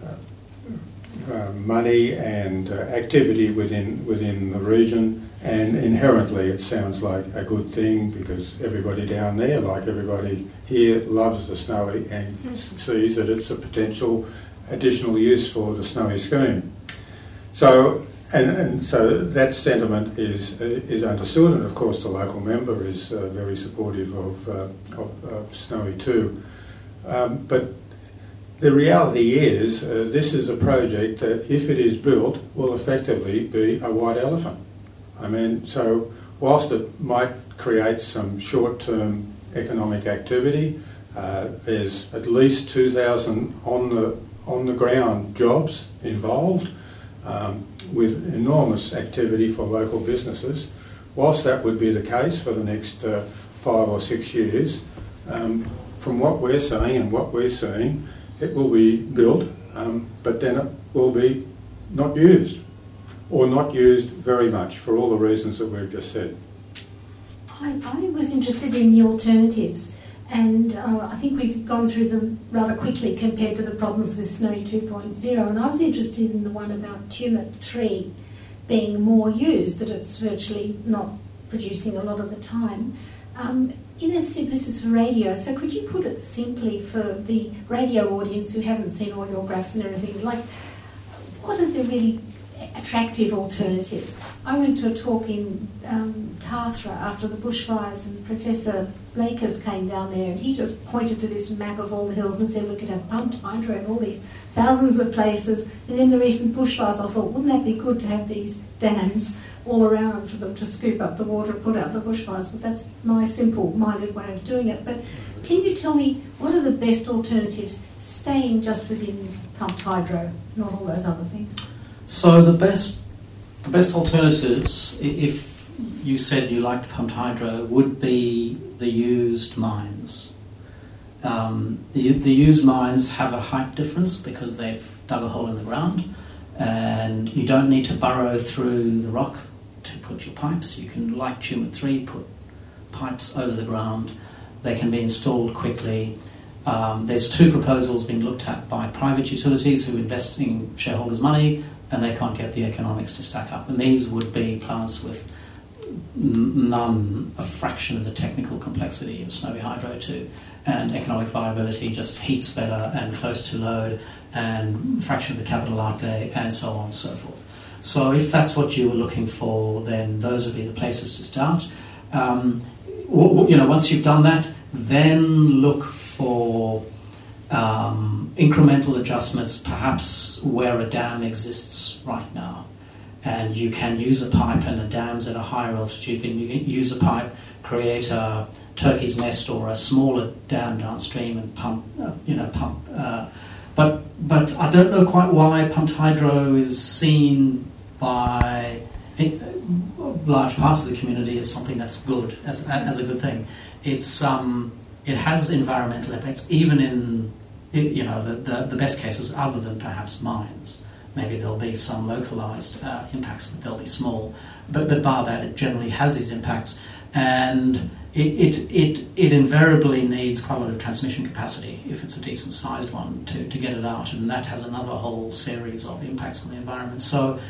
uh, uh money and uh, activity within within the region. And inherently, it sounds like a good thing because everybody down there, like everybody here, loves the snowy and sees that it's a potential additional use for the snowy scheme. So and, and so that sentiment is uh, is understood, and of course the local member is uh, very supportive of, uh, of, of, Snowy 2. Um, but the reality is, uh, this is a project that, if it is built, will effectively be a white elephant. I mean, so whilst it might create some short-term economic activity, uh, there's at least 2,000 on the on the ground jobs involved um, with enormous activity for local businesses. Whilst that would be the case for the next uh, five or six years, um, from what we're saying and what we're seeing, it will be built, um, but then it will be not used, or not used very much for all the reasons that we've just said. I, I was interested in the alternatives. And uh, I think we've gone through them rather quickly compared to the problems with Snowy 2.0. And I was interested in the one about Tumut 3 being more used, that it's virtually not producing a lot of the time. Um, in a, this is for radio, so could you put it simply for the radio audience who haven't seen all your graphs and everything? Like, what are the really attractive alternatives? I went to a talk in um, Tathra after the bushfires, and Professor Blakers came down there, and he just pointed to this map of all the hills and said we could have pumped hydro in all these thousands of places. And in the recent bushfires, I thought, wouldn't that be good to have these dams all around for them to scoop up the water and put out the bushfires? But that's my simple-minded way of doing it. But can you tell me what are the best alternatives, staying just within pumped hydro, not all those other things? So the best, the best alternatives, if you said you liked pumped hydro, would be the used mines. Um, the, the used mines have a height difference because they've dug a hole in the ground, and you don't need to burrow through the rock to put your pipes. You can, like Tumut 3, put pipes over the ground. They can be installed quickly. Um, there's two proposals being looked at by private utilities who are investing shareholders' money and they can't get the economics to stack up. And these would be plants with none, a fraction of the technical complexity of Snowy Hydro 2, and economic viability just heaps better and close to load, and fraction of the capital outlay, and so on and so forth. So if that's what you were looking for, then those would be the places to start. Um, you know, once you've done that, then look for um, incremental adjustments, perhaps where a dam exists right now. And you can use a pipe, and the dam's at a higher altitude. You can use a pipe, create a turkey's nest or a smaller dam downstream, and pump, uh, you know, pump. Uh, but but I don't know quite why pumped hydro is seen by large parts of the community as something that's good, as, as a good thing. It's um, it has environmental impacts, even in you know the, the, the, best cases, other than perhaps mines. Maybe there'll be some localized uh, impacts, but they'll be small. But, but bar that, it generally has these impacts, and it, it, it, it invariably needs quite a lot of transmission capacity if it's a decent sized one to, to get it out, and that has another whole series of impacts on the environment. So,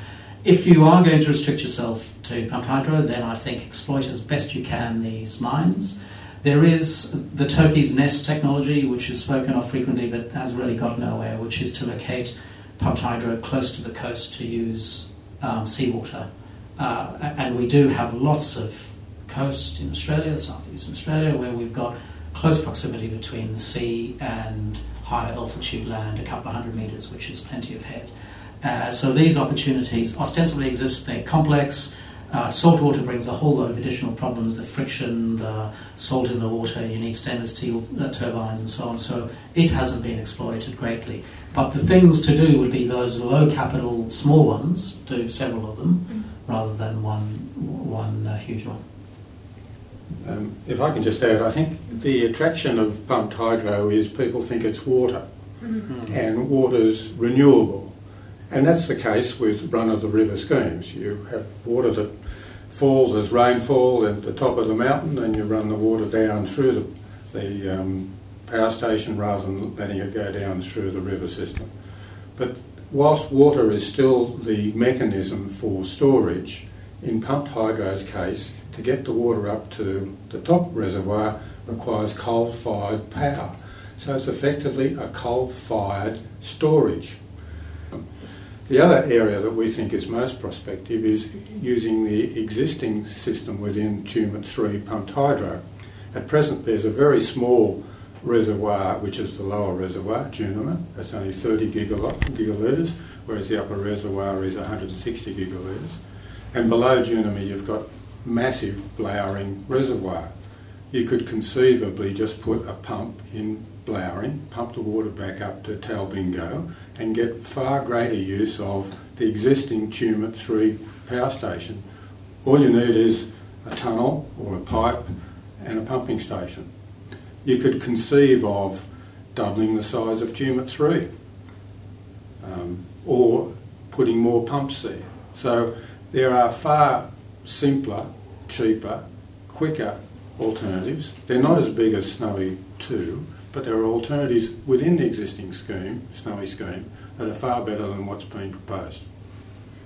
if you are going to restrict yourself to pumped hydro, then I think exploit as best you can these mines. There is the turkey's nest technology, which is spoken of frequently but has really got nowhere, which is to locate pumped hydro close to the coast to use um, seawater. Uh, and we do have lots of coast in Australia, southeastern Australia, where we've got close proximity between the sea and higher altitude land, a couple of hundred metres, which is plenty of head. Uh, so these opportunities ostensibly exist, they're complex, uh, salt water brings a whole lot of additional problems the friction, the salt in the water, you need stainless steel uh, turbines, and so on. So it hasn't been exploited greatly. But the things to do would be those low capital small ones, do several of them, mm. rather than one, one uh, huge one. Um, if I can just add, I think the attraction of pumped hydro is people think it's water, mm-hmm. and water's renewable. And that's the case with run of the river schemes. You have water that falls as rainfall at the top of the mountain, and you run the water down through the, the um, power station rather than letting it go down through the river system. But whilst water is still the mechanism for storage, in pumped hydro's case, to get the water up to the top reservoir requires coal fired power. So it's effectively a coal fired storage. The other area that we think is most prospective is using the existing system within Tumut 3 pumped hydro. At present, there's a very small reservoir, which is the lower reservoir, Jounama. That's only 30 gigalitres, whereas the upper reservoir is 160 gigalitres. And below Jounama, you've got massive Blowering reservoir. You could conceivably just put a pump in Blowering, pump the water back up to Talbingo, and get far greater use of the existing Tumut 3 power station. All you need is a tunnel or a pipe and a pumping station. You could conceive of doubling the size of Tumut 3 um, or putting more pumps there. So there are far simpler, cheaper, quicker alternatives. They're not as big as Snowy 2, but there are alternatives within the existing scheme, Snowy scheme, that are far better than what's been proposed.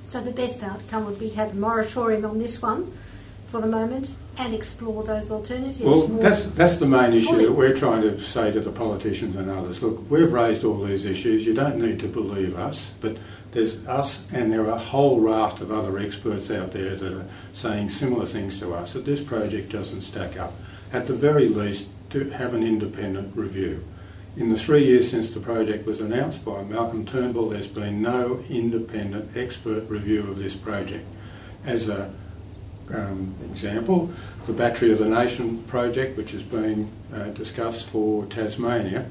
So the best outcome would be to have a moratorium on this one for the moment and explore those alternatives. Well, that's, that's the main issue that we're trying to say to the politicians and others. Look, we've raised all these issues. You don't need to believe us, but There's us, and there are a whole raft of other experts out there that are saying similar things to us that this project doesn't stack up. At the very least, to have an independent review. In the three years since the project was announced by Malcolm Turnbull, there's been no independent expert review of this project. As an um, example, the Battery of the Nation project, which is being uh, discussed for Tasmania,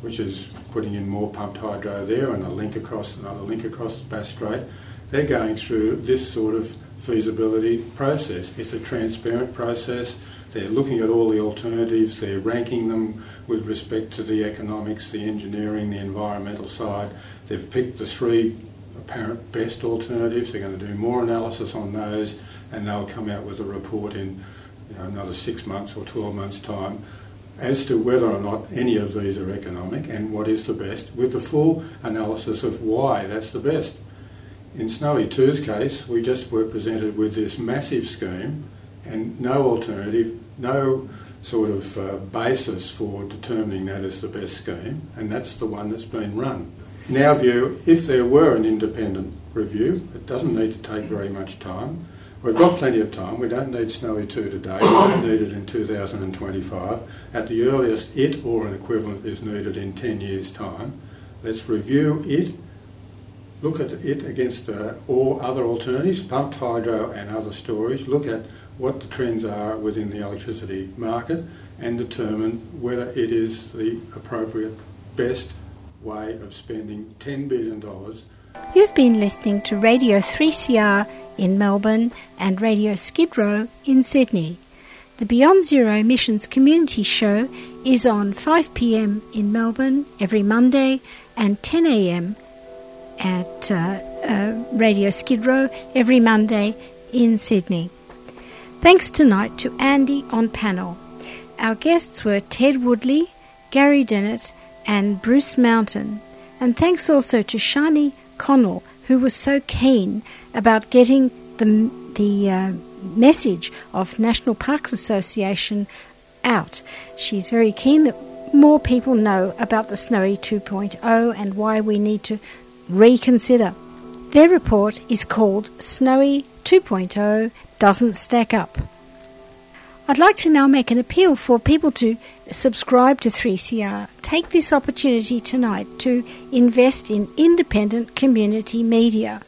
which is putting in more pumped hydro there and a link across another link across Bass Strait, they're going through this sort of feasibility process. It's a transparent process. They're looking at all the alternatives, they're ranking them with respect to the economics, the engineering, the environmental side. They've picked the three apparent best alternatives. They're going to do more analysis on those and they'll come out with a report in you know, another six months or 12 months' time as to whether or not any of these are economic and what is the best, with the full analysis of why that's the best. In Snowy 2's case, we just were presented with this massive scheme and no alternative, no sort of uh, basis for determining that as the best scheme, and that's the one that's been run. In our view, if there were an independent review, it doesn't need to take very much time. We've got plenty of time. We don't need Snowy 2 today. We don't need it in 2025. At the earliest, it or an equivalent is needed in 10 years' time. Let's review it, look at it against uh, all other alternatives, pumped hydro and other storage, look at what the trends are within the electricity market and determine whether it is the appropriate best way of spending $10 billion. You've been listening to Radio 3CR in Melbourne and Radio Skid Row in Sydney. The Beyond Zero Emissions Community Show is on 5 pm in Melbourne every Monday and 10 am at uh, uh, Radio Skid Row every Monday in Sydney. Thanks tonight to Andy on panel. Our guests were Ted Woodley, Gary Dunnett, and Bruce Mountain. And thanks also to Shani Connell, who was so keen about getting the, the uh, message of National Parks Association out. She's very keen that more people know about the Snowy 2.0 and why we need to reconsider. Their report is called Snowy 2.0 Doesn't Stack Up. I'd like to now make an appeal for people to subscribe to 3CR. Take this opportunity tonight to invest in independent community media.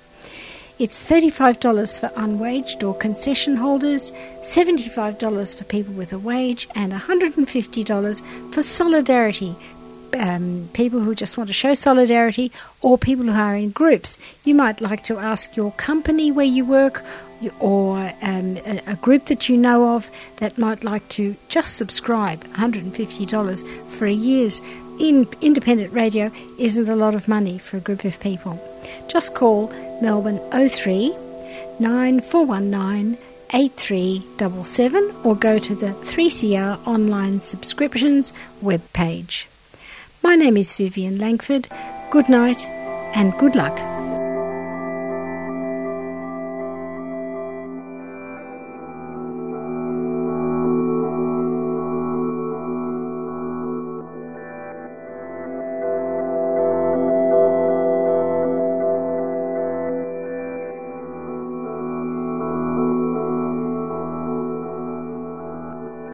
It's $35 for unwaged or concession holders, $75 for people with a wage, and $150 for solidarity um, people who just want to show solidarity or people who are in groups. You might like to ask your company where you work or um, a, group that you know of that might like to just subscribe $150 for a year's in independent radio isn't a lot of money for a group of people. Just call Melbourne 03 9419 8377 or go to the 3CR online subscriptions webpage. My name is Vivian Langford. Good night and good luck.